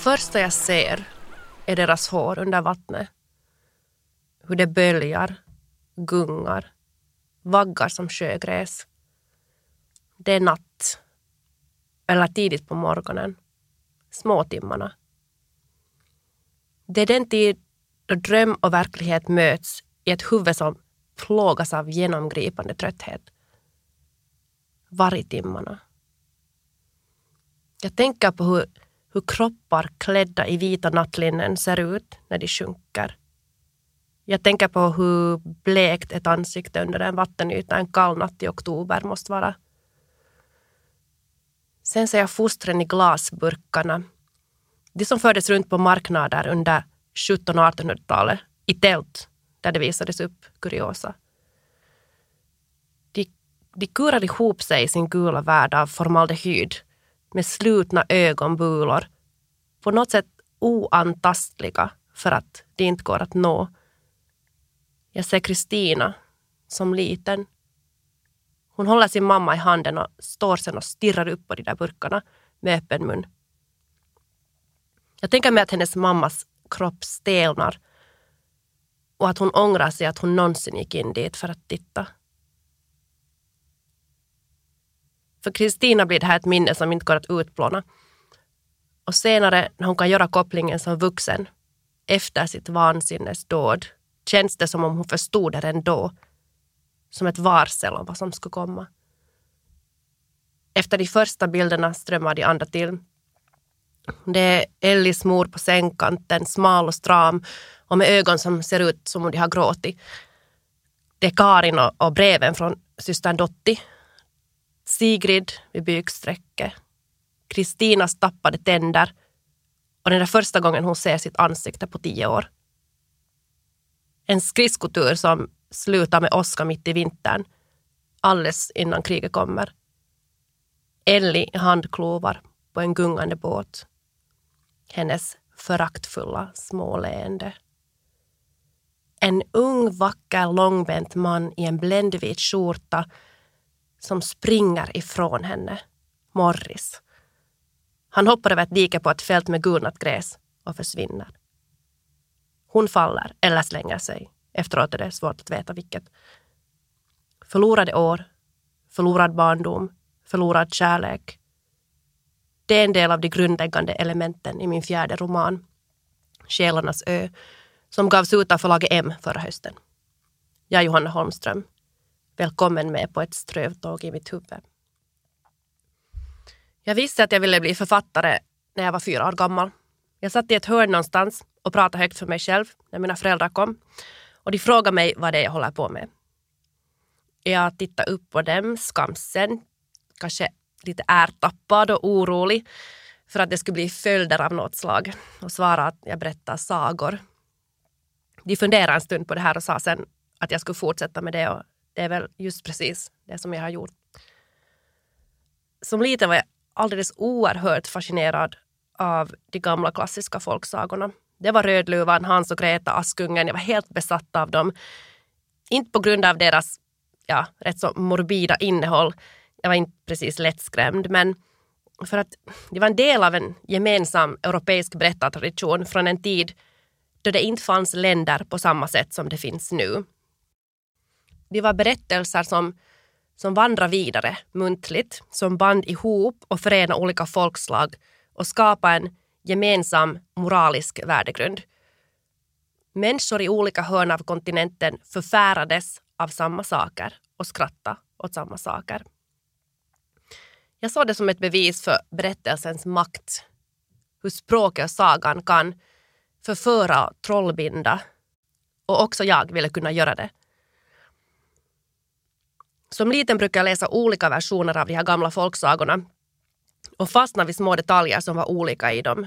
Det första jag ser är deras hår under vattnet. Hur det böljar, gungar, vaggar som sjögräs. Det är natt. Eller tidigt på morgonen. Småtimmarna. Det är den tid då dröm och verklighet möts i ett huvud som plågas av genomgripande trötthet. Vargtimmarna. Jag tänker på hur, hur kroppar klädda i vita nattlinnen ser ut när de sjunker. Jag tänker på hur blekt ett ansikte under en vattenyta en kall natt i oktober måste vara. Sen ser jag fostren i glasburkarna. De som fördes runt på marknader under 1700 och 1800-talet i tält där det visades upp kuriosa. De, de kurar ihop sig i sin gula värld av formaldehyd med slutna ögonbulor, på något sätt oantastliga för att det inte går att nå. Jag ser Kristina som liten. Hon håller sin mamma i handen och står sen och stirrar upp på de där burkarna med öppen mun. Jag tänker mig att hennes mammas kropp stelnar och att hon ångrar sig att hon någonsin gick in dit för att titta. För Kristina blir det här ett minne som inte går att utplåna. Och senare när hon kan göra kopplingen som vuxen, efter sitt vansinnesdåd, känns det som om hon förstod det ändå. Som ett varsel om vad som skulle komma. Efter de första bilderna strömmar de andra till. Det är Ellis mor på sängkanten, smal och stram och med ögon som ser ut som om de har gråtit. Det är Karin och, och breven från systern Dotti. Sigrid vid byksträcket. Kristinas tappade tänder och den där första gången hon ser sitt ansikte på tio år. En skridskotur som slutar med åska mitt i vintern, alldeles innan kriget kommer. Ellie i handklovar på en gungande båt. Hennes föraktfulla småleende. En ung, vacker, långbent man i en bländvit skjorta som springer ifrån henne. Morris. Han hoppar över ett dike på ett fält med gulnat gräs och försvinner. Hon faller eller slänger sig. Efteråt är det svårt att veta vilket. Förlorade år, förlorad barndom, förlorad kärlek. Det är en del av de grundläggande elementen i min fjärde roman, Själarnas ö, som gavs ut av förlaget M förra hösten. Jag är Johanna Holmström. Välkommen med på ett strövtåg i mitt huvud. Jag visste att jag ville bli författare när jag var fyra år gammal. Jag satt i ett hörn någonstans och pratade högt för mig själv när mina föräldrar kom. Och de frågade mig vad det är jag håller på med. Jag tittade upp på dem, skamsen, kanske lite ärtappad och orolig för att det skulle bli följder av något slag och svarade att jag berättar sagor. De funderade en stund på det här och sa sen att jag skulle fortsätta med det och det är väl just precis det som jag har gjort. Som liten var jag alldeles oerhört fascinerad av de gamla klassiska folksagorna. Det var Rödluvan, Hans och Greta, Askungen. Jag var helt besatt av dem. Inte på grund av deras ja, rätt så morbida innehåll. Jag var inte precis lättskrämd, men för att det var en del av en gemensam europeisk berättartradition från en tid då det inte fanns länder på samma sätt som det finns nu. Det var berättelser som, som vandrar vidare muntligt, som band ihop och förenade olika folkslag och skapade en gemensam moralisk värdegrund. Människor i olika hörn av kontinenten förfärades av samma saker och skrattade åt samma saker. Jag såg det som ett bevis för berättelsens makt. Hur språket och sagan kan förföra och trollbinda. Och också jag ville kunna göra det. Som liten brukade jag läsa olika versioner av de här gamla folksagorna och fastna vid små detaljer som var olika i dem.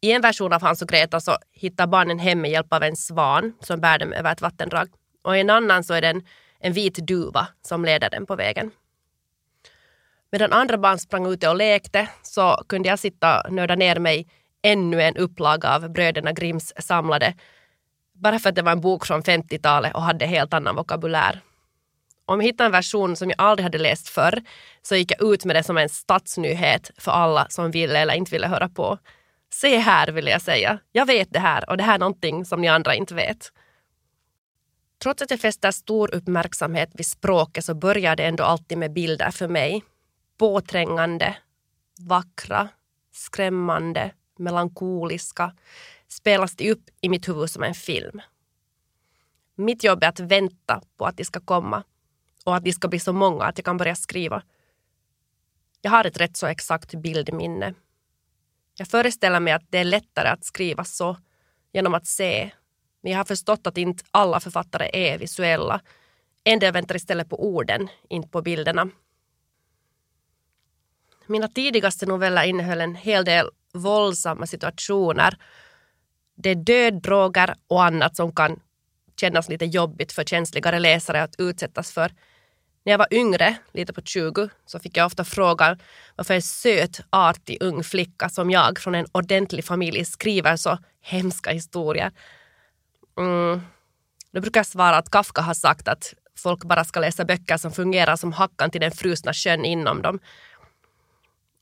I en version av Hans och Greta så hittar barnen hem med hjälp av en svan som bär dem över ett vattendrag. Och i en annan så är det en, en vit duva som leder dem på vägen. Medan andra barn sprang ute och lekte så kunde jag sitta och nörda ner mig ännu en upplaga av bröderna Grimms samlade. Bara för att det var en bok från 50-talet och hade helt annan vokabulär. Om jag hittade en version som jag aldrig hade läst förr så gick jag ut med det som en stadsnyhet för alla som ville eller inte ville höra på. Se här vill jag säga. Jag vet det här och det här är någonting som ni andra inte vet. Trots att jag fäster stor uppmärksamhet vid språket så börjar det ändå alltid med bilder för mig. Påträngande, vackra, skrämmande, melankoliska spelas det upp i mitt huvud som en film. Mitt jobb är att vänta på att de ska komma och att de ska bli så många att jag kan börja skriva. Jag har ett rätt så exakt bildminne. Jag föreställer mig att det är lättare att skriva så genom att se. Men jag har förstått att inte alla författare är visuella. En del väntar istället på orden, inte på bilderna. Mina tidigaste noveller innehöll en hel del våldsamma situationer. Det är död, droger och annat som kan kännas lite jobbigt för känsligare läsare att utsättas för. När jag var yngre, lite på 20, så fick jag ofta frågan varför en söt, artig ung flicka som jag från en ordentlig familj skriver så hemska historier. Mm. Då brukar jag svara att Kafka har sagt att folk bara ska läsa böcker som fungerar som hackan till den frusna sjön inom dem.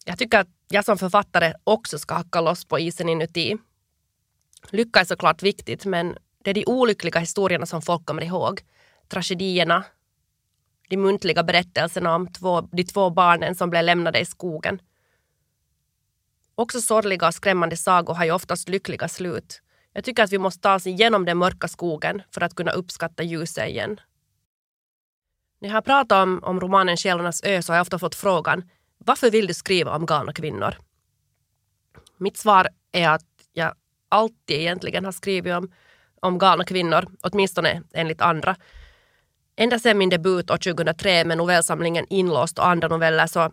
Jag tycker att jag som författare också ska hacka loss på isen inuti. Lycka är såklart viktigt men det är de olyckliga historierna som folk kommer ihåg. Tragedierna, de muntliga berättelserna om två, de två barnen som blev lämnade i skogen. Också sorgliga och skrämmande sagor har ju oftast lyckliga slut. Jag tycker att vi måste ta oss igenom den mörka skogen för att kunna uppskatta ljuset igen. När jag har pratat om, om romanen Själarnas ö så har jag ofta fått frågan varför vill du skriva om galna kvinnor? Mitt svar är att jag alltid egentligen har skrivit om, om galna kvinnor, åtminstone enligt andra. Ända sedan min debut år 2003 med novellsamlingen Inlåst och andra noveller så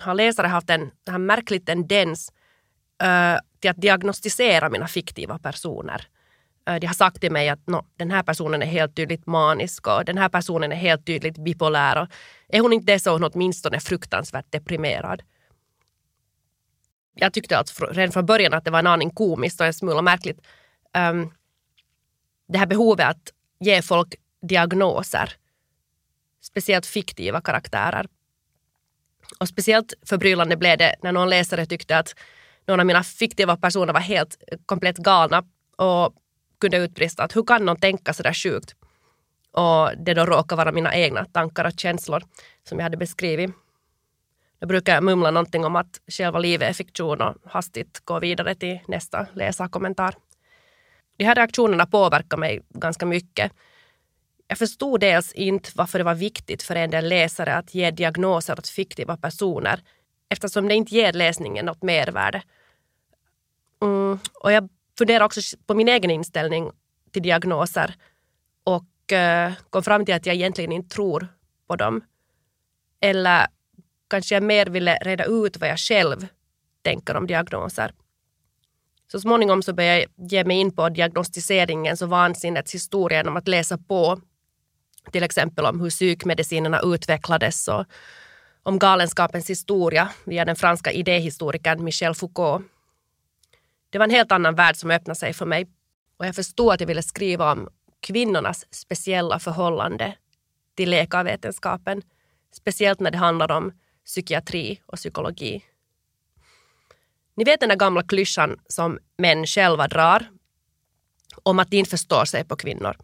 har läsare haft en, en märklig tendens uh, till att diagnostisera mina fiktiva personer. Uh, de har sagt till mig att no, den här personen är helt tydligt manisk och den här personen är helt tydligt bipolär. Och är hon inte det så är hon åtminstone fruktansvärt deprimerad. Jag tyckte alltså redan från början att det var en aning komiskt och en smula märkligt. Um, det här behovet att ge folk diagnoser speciellt fiktiva karaktärer. Och speciellt förbryllande blev det när någon läsare tyckte att någon av mina fiktiva personer var helt komplett galna och kunde utbrista att hur kan någon tänka sådär sjukt? Och det då råkar vara mina egna tankar och känslor som jag hade beskrivit. Jag brukar mumla någonting om att själva livet är fiktion och hastigt gå vidare till nästa läsarkommentar. De här reaktionerna påverkar mig ganska mycket jag förstod dels inte varför det var viktigt för en del läsare att ge diagnoser åt fiktiva personer eftersom det inte ger läsningen något mervärde. Mm, och jag funderar också på min egen inställning till diagnoser och eh, kom fram till att jag egentligen inte tror på dem. Eller kanske jag mer ville reda ut vad jag själv tänker om diagnoser. Så småningom så började jag ge mig in på diagnostiseringens och vansinnets historia genom att läsa på till exempel om hur psykmedicinerna utvecklades och om galenskapens historia via den franska idéhistorikern Michel Foucault. Det var en helt annan värld som öppnade sig för mig och jag förstod att jag ville skriva om kvinnornas speciella förhållande till läkarvetenskapen, speciellt när det handlar om psykiatri och psykologi. Ni vet den där gamla klyschan som män själva drar om att de inte förstår sig på kvinnor.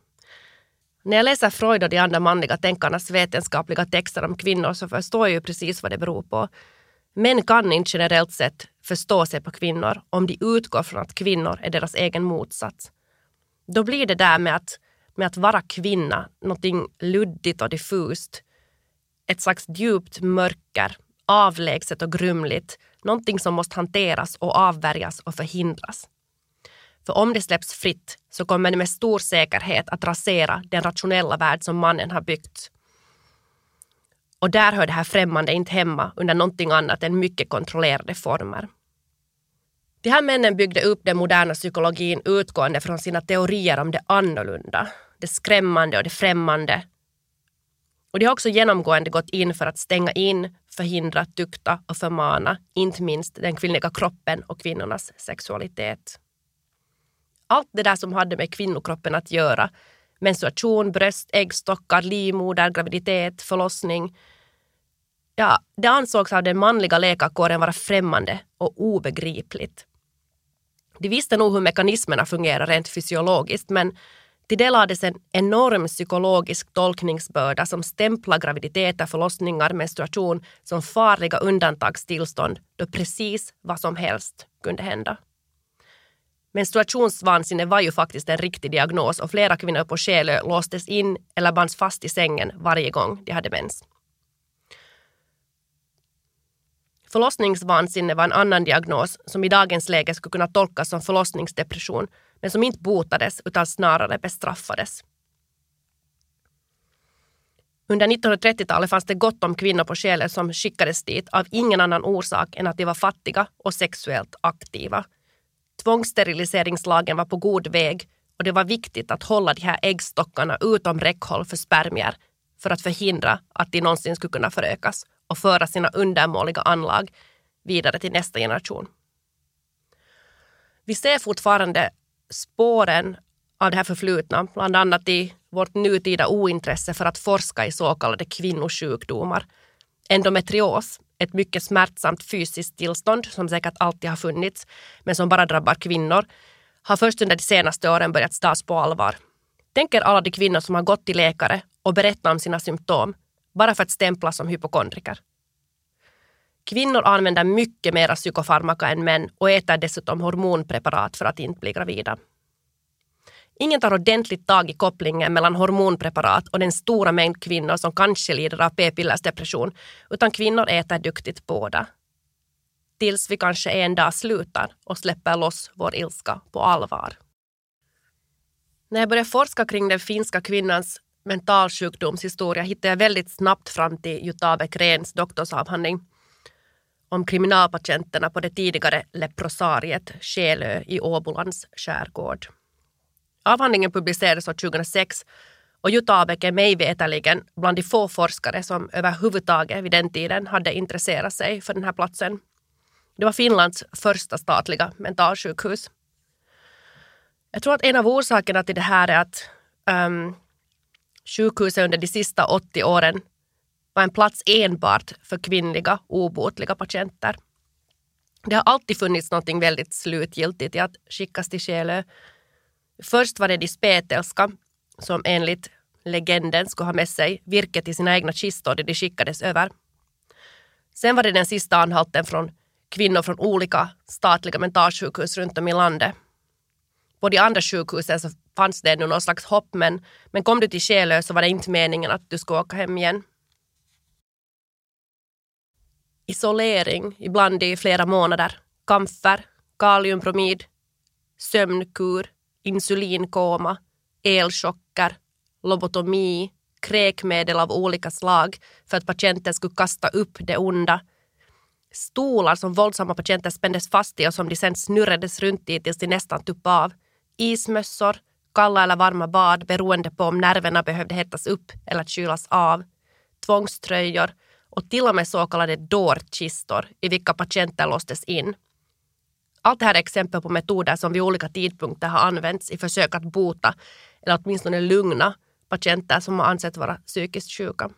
När jag läser Freud och de andra manliga tänkarnas vetenskapliga texter om kvinnor så förstår jag ju precis vad det beror på. Män kan inte generellt sett förstå sig på kvinnor om de utgår från att kvinnor är deras egen motsats. Då blir det där med att, med att vara kvinna någonting luddigt och diffust. Ett slags djupt mörker, avlägset och grumligt. Någonting som måste hanteras och avvärjas och förhindras. För om det släpps fritt så kommer det med stor säkerhet att rasera den rationella värld som mannen har byggt. Och där hör det här främmande inte hemma under någonting annat än mycket kontrollerade former. De här männen byggde upp den moderna psykologin utgående från sina teorier om det annorlunda, det skrämmande och det främmande. Och de har också genomgående gått in för att stänga in, förhindra, tukta och förmana, inte minst den kvinnliga kroppen och kvinnornas sexualitet allt det där som hade med kvinnokroppen att göra menstruation, bröst, äggstockar, livmoder, graviditet, förlossning. Ja, det ansågs av den manliga läkarkåren vara främmande och obegripligt. De visste nog hur mekanismerna fungerar rent fysiologiskt men till det lades en enorm psykologisk tolkningsbörda som stämplar graviditeter, förlossningar, menstruation som farliga undantagstillstånd då precis vad som helst kunde hända. Menstruationsvansinne var ju faktiskt en riktig diagnos och flera kvinnor på Själö låstes in eller bands fast i sängen varje gång de hade mens. Förlossningsvansinne var en annan diagnos som i dagens läge skulle kunna tolkas som förlossningsdepression men som inte botades utan snarare bestraffades. Under 1930-talet fanns det gott om kvinnor på Själö som skickades dit av ingen annan orsak än att de var fattiga och sexuellt aktiva. Tvångssteriliseringslagen var på god väg och det var viktigt att hålla de här äggstockarna utom räckhåll för spermier för att förhindra att de någonsin skulle kunna förökas och föra sina undermåliga anlag vidare till nästa generation. Vi ser fortfarande spåren av det här förflutna, bland annat i vårt nutida ointresse för att forska i så kallade kvinnosjukdomar. Endometrios, ett mycket smärtsamt fysiskt tillstånd som säkert alltid har funnits, men som bara drabbar kvinnor, har först under de senaste åren börjat tas på allvar. Tänk er alla de kvinnor som har gått till läkare och berättat om sina symptom, bara för att stämplas som hypokondriker. Kvinnor använder mycket mer psykofarmaka än män och äter dessutom hormonpreparat för att inte bli gravida. Ingen tar ordentligt tag i kopplingen mellan hormonpreparat och den stora mängd kvinnor som kanske lider av p-pillersdepression, utan kvinnor äter duktigt båda. Tills vi kanske en dag slutar och släpper loss vår ilska på allvar. När jag började forska kring den finska kvinnans mentalsjukdomshistoria hittade jag väldigt snabbt fram till Jutave Krens doktorsavhandling om kriminalpatienterna på det tidigare leprosariet Själö i Åbolands skärgård. Avhandlingen publicerades år 2006 och Jutta Abek är mig veterligen bland de få forskare som överhuvudtaget vid den tiden hade intresserat sig för den här platsen. Det var Finlands första statliga mentalsjukhus. Jag tror att en av orsakerna till det här är att um, sjukhuset under de sista 80 åren var en plats enbart för kvinnliga obotliga patienter. Det har alltid funnits något väldigt slutgiltigt i att skickas till Själö. Först var det de spetälska som enligt legenden skulle ha med sig virke till sina egna kistor där de skickades över. Sen var det den sista anhalten från kvinnor från olika statliga mentalsjukhus runt om i landet. På de andra sjukhusen så fanns det ännu någon slags hopp men, men kom du till Själö så var det inte meningen att du skulle åka hem igen isolering, ibland i flera månader, kamfer, kaliumbromid, sömnkur, insulinkoma, elchocker, lobotomi, kräkmedel av olika slag för att patienten skulle kasta upp det onda. Stolar som våldsamma patienter spändes fast i och som de sen snurrades runt i tills de nästan tuppade av. Ismössor, kalla eller varma bad beroende på om nerverna behövde hettas upp eller kylas av. Tvångströjor, och till och med så kallade dårkistor i vilka patienter låstes in. Allt det här är exempel på metoder som vid olika tidpunkter har använts i försök att bota eller åtminstone lugna patienter som har ansetts vara psykiskt sjuka.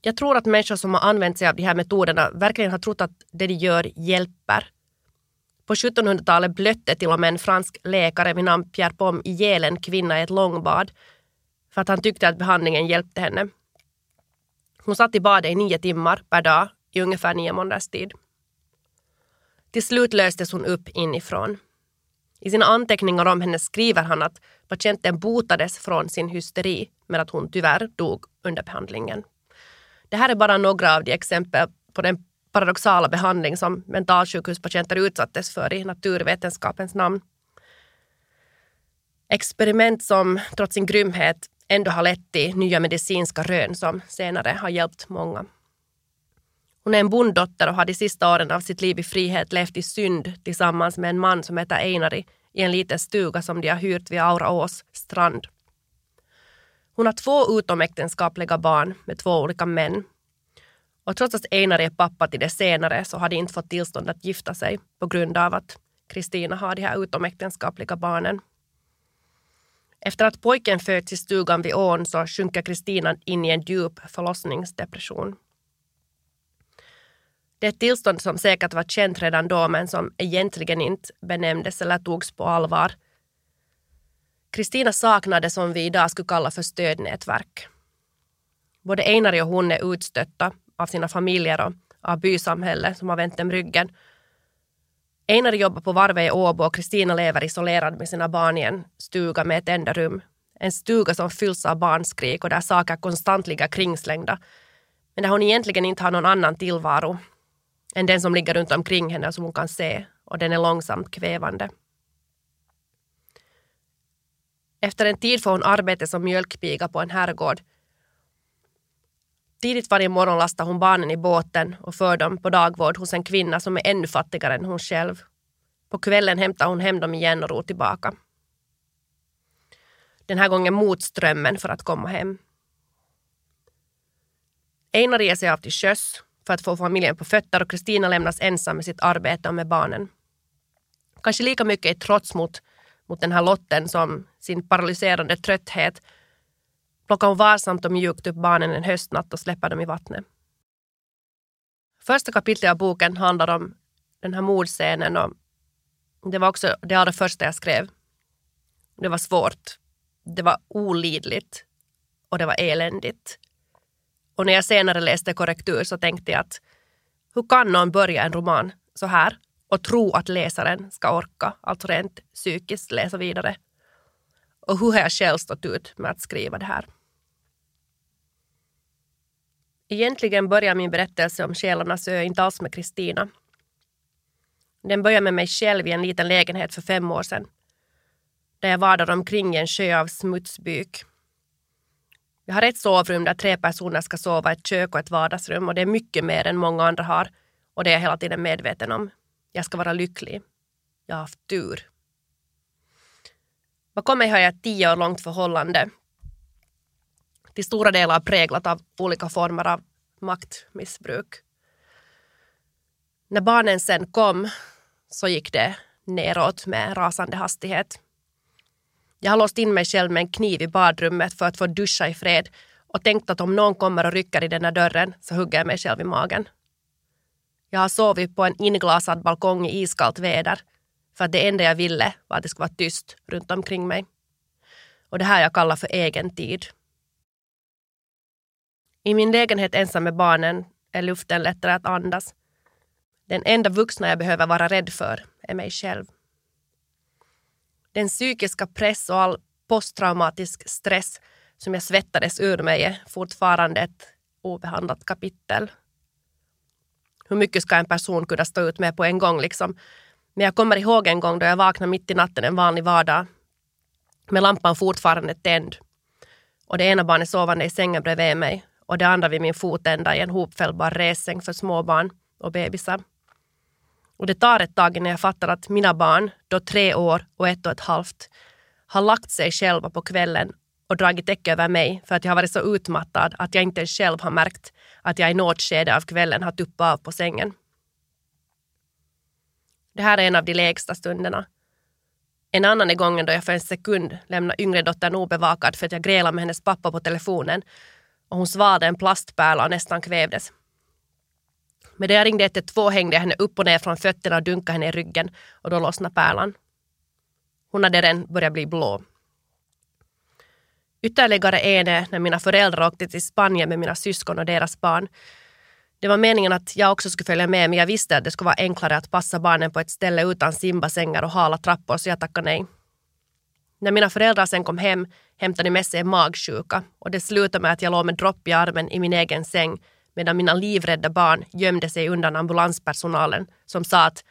Jag tror att människor som har använt sig av de här metoderna verkligen har trott att det de gör hjälper. På 1700-talet blötte till och med en fransk läkare vid namn Pierre Pom ihjäl en kvinna i ett långbad för att han tyckte att behandlingen hjälpte henne. Hon satt i badet i nio timmar per dag i ungefär nio månaders tid. Till slut löstes hon upp inifrån. I sina anteckningar om henne skriver han att patienten botades från sin hysteri men att hon tyvärr dog under behandlingen. Det här är bara några av de exempel på den paradoxala behandling som mentalsjukhuspatienter utsattes för i naturvetenskapens namn. Experiment som trots sin grymhet ändå har lett till nya medicinska rön som senare har hjälpt många. Hon är en bonddotter och har de sista åren av sitt liv i frihet levt i synd tillsammans med en man som heter Einari i en liten stuga som de har hyrt vid Auraås strand. Hon har två utomäktenskapliga barn med två olika män. Och trots att Einari är pappa till det senare så har de inte fått tillstånd att gifta sig på grund av att Kristina har de här utomäktenskapliga barnen. Efter att pojken föds i stugan vid ån så sjunker Kristina in i en djup förlossningsdepression. Det är ett tillstånd som säkert var känt redan då men som egentligen inte benämndes eller togs på allvar. Kristina saknar det som vi idag skulle kalla för stödnätverk. Både Einari och hon är utstötta av sina familjer och av bysamhället som har vänt dem ryggen. Einari jobbar på varvet i Åbo och Kristina lever isolerad med sina barn i en stuga med ett enda rum. En stuga som fylls av barnskrik och där saker konstant ligger kringslängda. Men där hon egentligen inte har någon annan tillvaro än den som ligger runt omkring henne som hon kan se och den är långsamt kvävande. Efter en tid får hon arbete som mjölkpiga på en herrgård. Tidigt varje morgon lastar hon barnen i båten och för dem på dagvård hos en kvinna som är ännu fattigare än hon själv. På kvällen hämtar hon hem dem igen och ror tillbaka. Den här gången mot strömmen för att komma hem. Einar ger sig av till sjöss för att få familjen på fötter och Kristina lämnas ensam med sitt arbete och med barnen. Kanske lika mycket i trots mot, mot den här lotten som sin paralyserande trötthet plockar hon varsamt och mjukt upp barnen en höstnatt och släpper dem i vattnet. Första kapitlet av boken handlar om den här mordscenen och det var också det allra första jag skrev. Det var svårt. Det var olidligt och det var eländigt. Och när jag senare läste korrektur så tänkte jag att hur kan någon börja en roman så här och tro att läsaren ska orka, alltså rent psykiskt läsa vidare? Och hur har jag själv stått ut med att skriva det här? Egentligen börjar min berättelse om Själarnas ö inte alls med Kristina. Den börjar med mig själv i en liten lägenhet för fem år sedan. Där jag vadar omkring i en sjö av smutsbyk jag har ett sovrum där tre personer ska sova, ett kök och ett vardagsrum och det är mycket mer än många andra har och det är jag hela tiden medveten om. Jag ska vara lycklig. Jag har haft tur. Bakom mig har jag ett tio år långt förhållande. Till stora delar präglat av olika former av maktmissbruk. När barnen sen kom så gick det neråt med rasande hastighet. Jag har låst in mig själv med en kniv i badrummet för att få duscha i fred och tänkt att om någon kommer och rycker i den här dörren så hugger jag mig själv i magen. Jag har sovit på en inglasad balkong i iskallt väder för att det enda jag ville var att det skulle vara tyst runt omkring mig. Och det här jag kallar för egen tid. I min lägenhet ensam med barnen är luften lättare att andas. Den enda vuxna jag behöver vara rädd för är mig själv. Den psykiska press och all posttraumatisk stress som jag svettades ur mig är fortfarande ett obehandlat kapitel. Hur mycket ska en person kunna stå ut med på en gång liksom? Men jag kommer ihåg en gång då jag vaknade mitt i natten en vanlig vardag med lampan fortfarande tänd och det ena barnet sovande i sängen bredvid mig och det andra vid min fotända i en hopfällbar ressäng för småbarn och bebisar. Och det tar ett tag innan jag fattar att mina barn, då tre år och ett och ett halvt, har lagt sig själva på kvällen och dragit täcke över mig för att jag har varit så utmattad att jag inte ens själv har märkt att jag i något skede av kvällen har tuppat av på sängen. Det här är en av de lägsta stunderna. En annan är gången då jag för en sekund lämnar yngre dottern obevakad för att jag grälade med hennes pappa på telefonen och hon svalde en plastpärla och nästan kvävdes. Men då jag ringde 112 hängde jag henne upp och ner från fötterna och dunkade henne i ryggen och då lossnade pärlan. Hon hade redan börjat bli blå. Ytterligare en är när mina föräldrar åkte till Spanien med mina syskon och deras barn. Det var meningen att jag också skulle följa med men jag visste att det skulle vara enklare att passa barnen på ett ställe utan simbassänger och hala trappor så jag tackade nej. När mina föräldrar sen kom hem hämtade de med sig magsjuka och det slutade med att jag låg med dropp i armen i min egen säng medan mina livrädda barn gömde sig undan ambulanspersonalen som sa att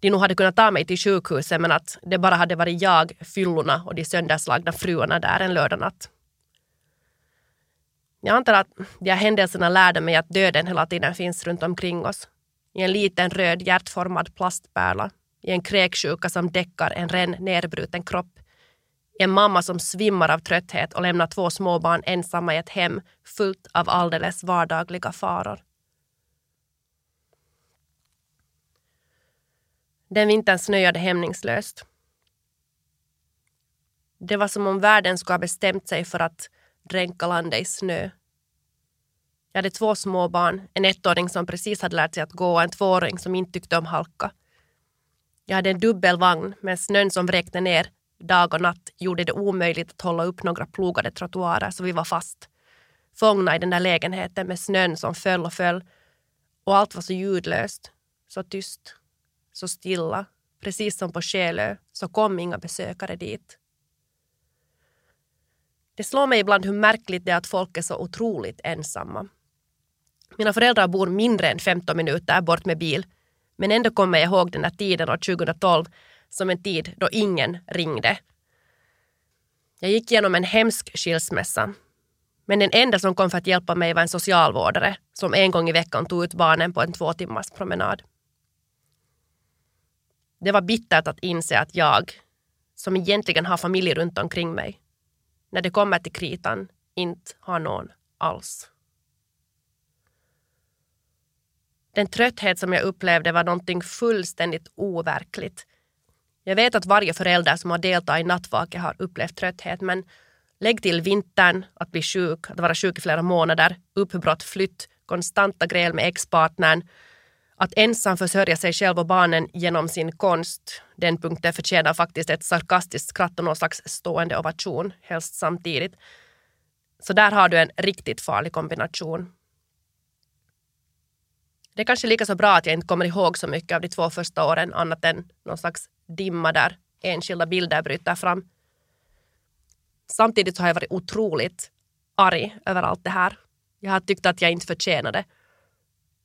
de nog hade kunnat ta mig till sjukhuset men att det bara hade varit jag, fyllorna och de sönderslagna fruarna där en lördagnatt. Jag antar att de här händelserna lärde mig att döden hela tiden finns runt omkring oss. I en liten röd hjärtformad plastpärla. I en kräksjuka som däckar en ren nerbruten kropp en mamma som svimmar av trötthet och lämnar två småbarn ensamma i ett hem fullt av alldeles vardagliga faror. Den vintern snöade hämningslöst. Det var som om världen skulle ha bestämt sig för att dränka landet i snö. Jag hade två små barn, en ettåring som precis hade lärt sig att gå och en tvååring som inte tyckte om halka. Jag hade en dubbelvagn, men snön som vräkte ner dag och natt gjorde det omöjligt att hålla upp några plogade trottoarer så vi var fast. Fångna i den där lägenheten med snön som föll och föll. Och allt var så ljudlöst, så tyst, så stilla. Precis som på Själö så kom inga besökare dit. Det slår mig ibland hur märkligt det är att folk är så otroligt ensamma. Mina föräldrar bor mindre än 15 minuter bort med bil men ändå kommer jag ihåg den där tiden år 2012 som en tid då ingen ringde. Jag gick igenom en hemsk skilsmässa. Men den enda som kom för att hjälpa mig var en socialvårdare som en gång i veckan tog ut barnen på en två timmars promenad. Det var bittert att inse att jag, som egentligen har familj runt omkring mig, när det kommer till kritan inte har någon alls. Den trötthet som jag upplevde var någonting fullständigt overkligt. Jag vet att varje förälder som har deltagit i nattvaket har upplevt trötthet men lägg till vintern, att bli sjuk, att vara sjuk i flera månader, uppbrott, flytt, konstanta gräl med ex-partnern, att ensam försörja sig själv och barnen genom sin konst, den punkten förtjänar faktiskt ett sarkastiskt skratt och någon slags stående ovation, helst samtidigt. Så där har du en riktigt farlig kombination. Det är kanske lika så bra att jag inte kommer ihåg så mycket av de två första åren annat än någon slags dimma där enskilda bilder bryter fram. Samtidigt så har jag varit otroligt arg över allt det här. Jag har tyckt att jag inte förtjänade.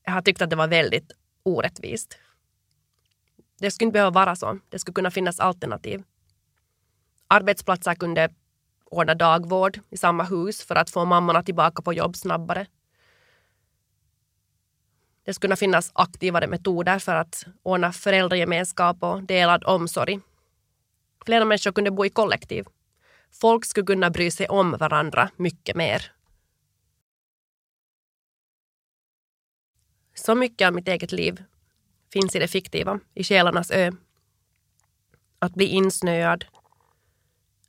Jag har tyckt att det var väldigt orättvist. Det skulle inte behöva vara så. Det skulle kunna finnas alternativ. Arbetsplatser kunde ordna dagvård i samma hus för att få mammorna tillbaka på jobb snabbare. Det skulle kunna finnas aktivare metoder för att ordna föräldragemenskap och delad omsorg. Flera människor kunde bo i kollektiv. Folk skulle kunna bry sig om varandra mycket mer. Så mycket av mitt eget liv finns i det fiktiva, i själarnas ö. Att bli insnöad,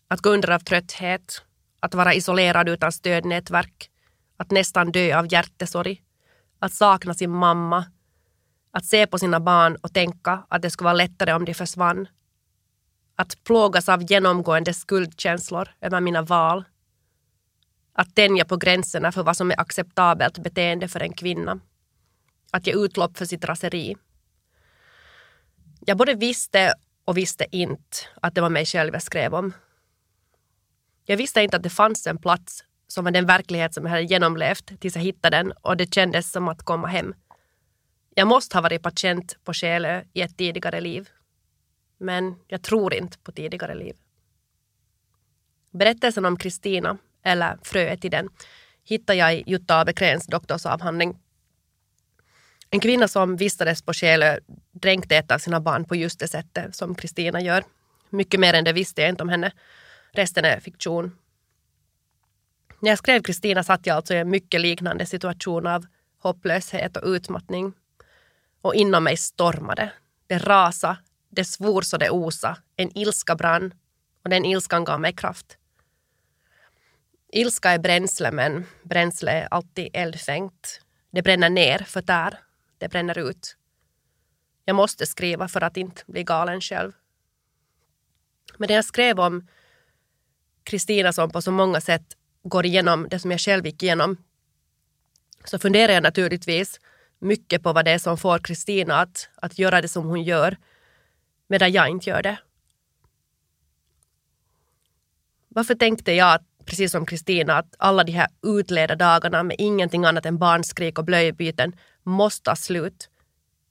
att gå under av trötthet, att vara isolerad utan stödnätverk, att nästan dö av hjärtesorg, att sakna sin mamma, att se på sina barn och tänka att det skulle vara lättare om de försvann. Att plågas av genomgående skuldkänslor över mina val. Att tänja på gränserna för vad som är acceptabelt beteende för en kvinna. Att ge utlopp för sitt raseri. Jag både visste och visste inte att det var mig själv jag skrev om. Jag visste inte att det fanns en plats som var den verklighet som jag hade genomlevt tills jag hittade den och det kändes som att komma hem. Jag måste ha varit patient på Själö i ett tidigare liv. Men jag tror inte på tidigare liv. Berättelsen om Kristina, eller fröet i den, hittar jag i Jutta Abekräns doktorsavhandling. En kvinna som vistades på Själö dränkte ett av sina barn på just det sättet som Kristina gör. Mycket mer än det visste jag inte om henne. Resten är fiktion. När jag skrev Kristina satt jag alltså i en mycket liknande situation av hopplöshet och utmattning. Och inom mig stormade. Det rasa, det svor så det osa. En ilska brann och den ilskan gav mig kraft. Ilska är bränsle, men bränsle är alltid eldfängt. Det bränner ner, förtär. Det bränner ut. Jag måste skriva för att inte bli galen själv. Men det jag skrev om Kristina som på så många sätt går igenom det som jag själv gick igenom så funderar jag naturligtvis mycket på vad det är som får Kristina att, att göra det som hon gör medan jag inte gör det. Varför tänkte jag, precis som Kristina, att alla de här utleda dagarna med ingenting annat än barnskrik och blöjbyten måste ta slut,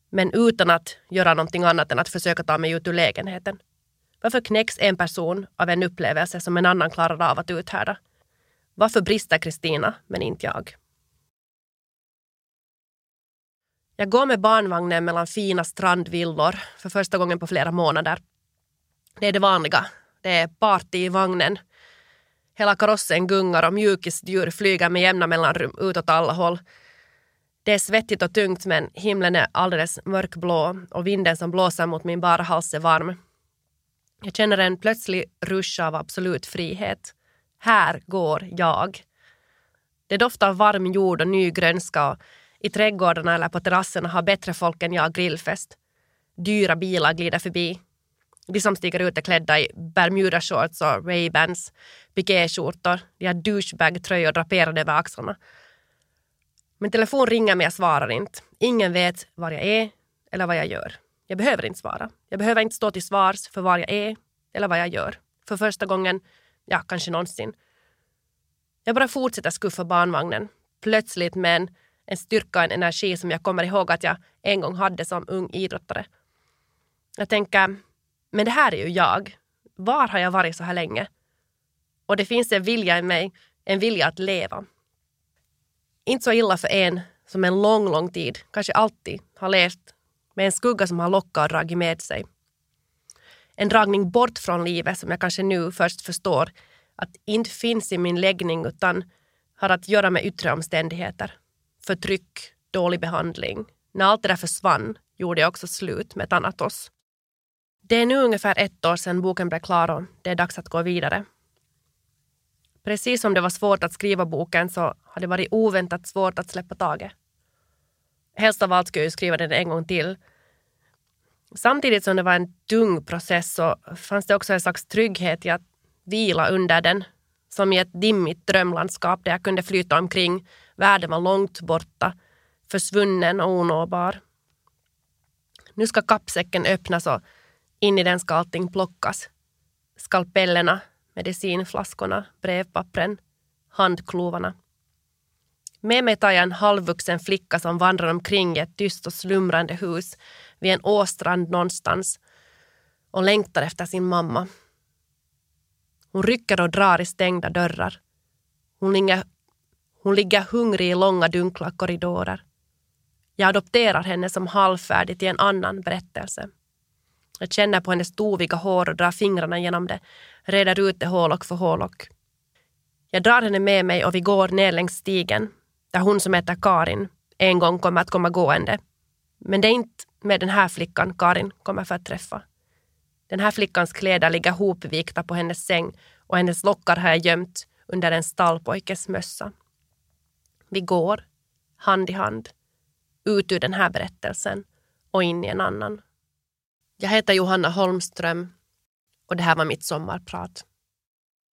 men utan att göra någonting annat än att försöka ta mig ut ur lägenheten? Varför knäcks en person av en upplevelse som en annan klarar av att uthärda? Varför brister Kristina, men inte jag? Jag går med barnvagnen mellan fina strandvillor för första gången på flera månader. Det är det vanliga. Det är party i vagnen. Hela karossen gungar och mjukisdjur flyger med jämna mellanrum utåt alla håll. Det är svettigt och tungt men himlen är alldeles mörkblå och vinden som blåser mot min bara hals är varm. Jag känner en plötslig rush av absolut frihet. Här går jag. Det doftar varm jord och ny grönska och i trädgårdarna eller på terrasserna har bättre folk än jag grillfest. Dyra bilar glider förbi. De som stiger ut är klädda i Bermuda-shorts och Ray-Bans, pikéskjortor. De har douchebag-tröjor draperade över axlarna. Min telefon ringer men jag svarar inte. Ingen vet var jag är eller vad jag gör. Jag behöver inte svara. Jag behöver inte stå till svars för var jag är eller vad jag gör. För första gången, ja kanske någonsin. Jag bara fortsätter skuffa barnvagnen. Plötsligt med en, en styrka och en energi som jag kommer ihåg att jag en gång hade som ung idrottare. Jag tänker, men det här är ju jag. Var har jag varit så här länge? Och det finns en vilja i mig, en vilja att leva. Inte så illa för en som en lång, lång tid, kanske alltid, har levt med en skugga som har lockat och dragit med sig. En dragning bort från livet som jag kanske nu först förstår att inte finns i min läggning utan har att göra med yttre omständigheter. Förtryck, dålig behandling. När allt det där försvann gjorde jag också slut med Thanatos. Det är nu ungefär ett år sedan boken blev klar och det är dags att gå vidare. Precis som det var svårt att skriva boken så har det varit oväntat svårt att släppa taget. Helst av allt skulle jag skriva den en gång till. Samtidigt som det var en tung process så fanns det också en slags trygghet i att vila under den. Som i ett dimmigt drömlandskap där jag kunde flyta omkring. Världen var långt borta, försvunnen och onåbar. Nu ska kappsäcken öppnas och in i den ska allting plockas. Skalpellerna, medicinflaskorna, brevpappren, handklovarna. Med mig tar jag en halvvuxen flicka som vandrar omkring i ett tyst och slumrande hus vid en åstrand någonstans och längtar efter sin mamma. Hon rycker och drar i stängda dörrar. Hon ligger, hon ligger hungrig i långa dunkla korridorer. Jag adopterar henne som halvfärdig i en annan berättelse. Jag känner på hennes toviga hår och drar fingrarna genom det, reder ut det hålock för hålock. Jag drar henne med mig och vi går ner längs stigen där hon som heter Karin en gång kommer att komma gående. Men det är inte med den här flickan Karin kommer för att träffa. Den här flickans kläder ligger hopvikta på hennes säng och hennes lockar har jag gömt under en stallpojkes mössa. Vi går, hand i hand, ut ur den här berättelsen och in i en annan. Jag heter Johanna Holmström och det här var mitt sommarprat.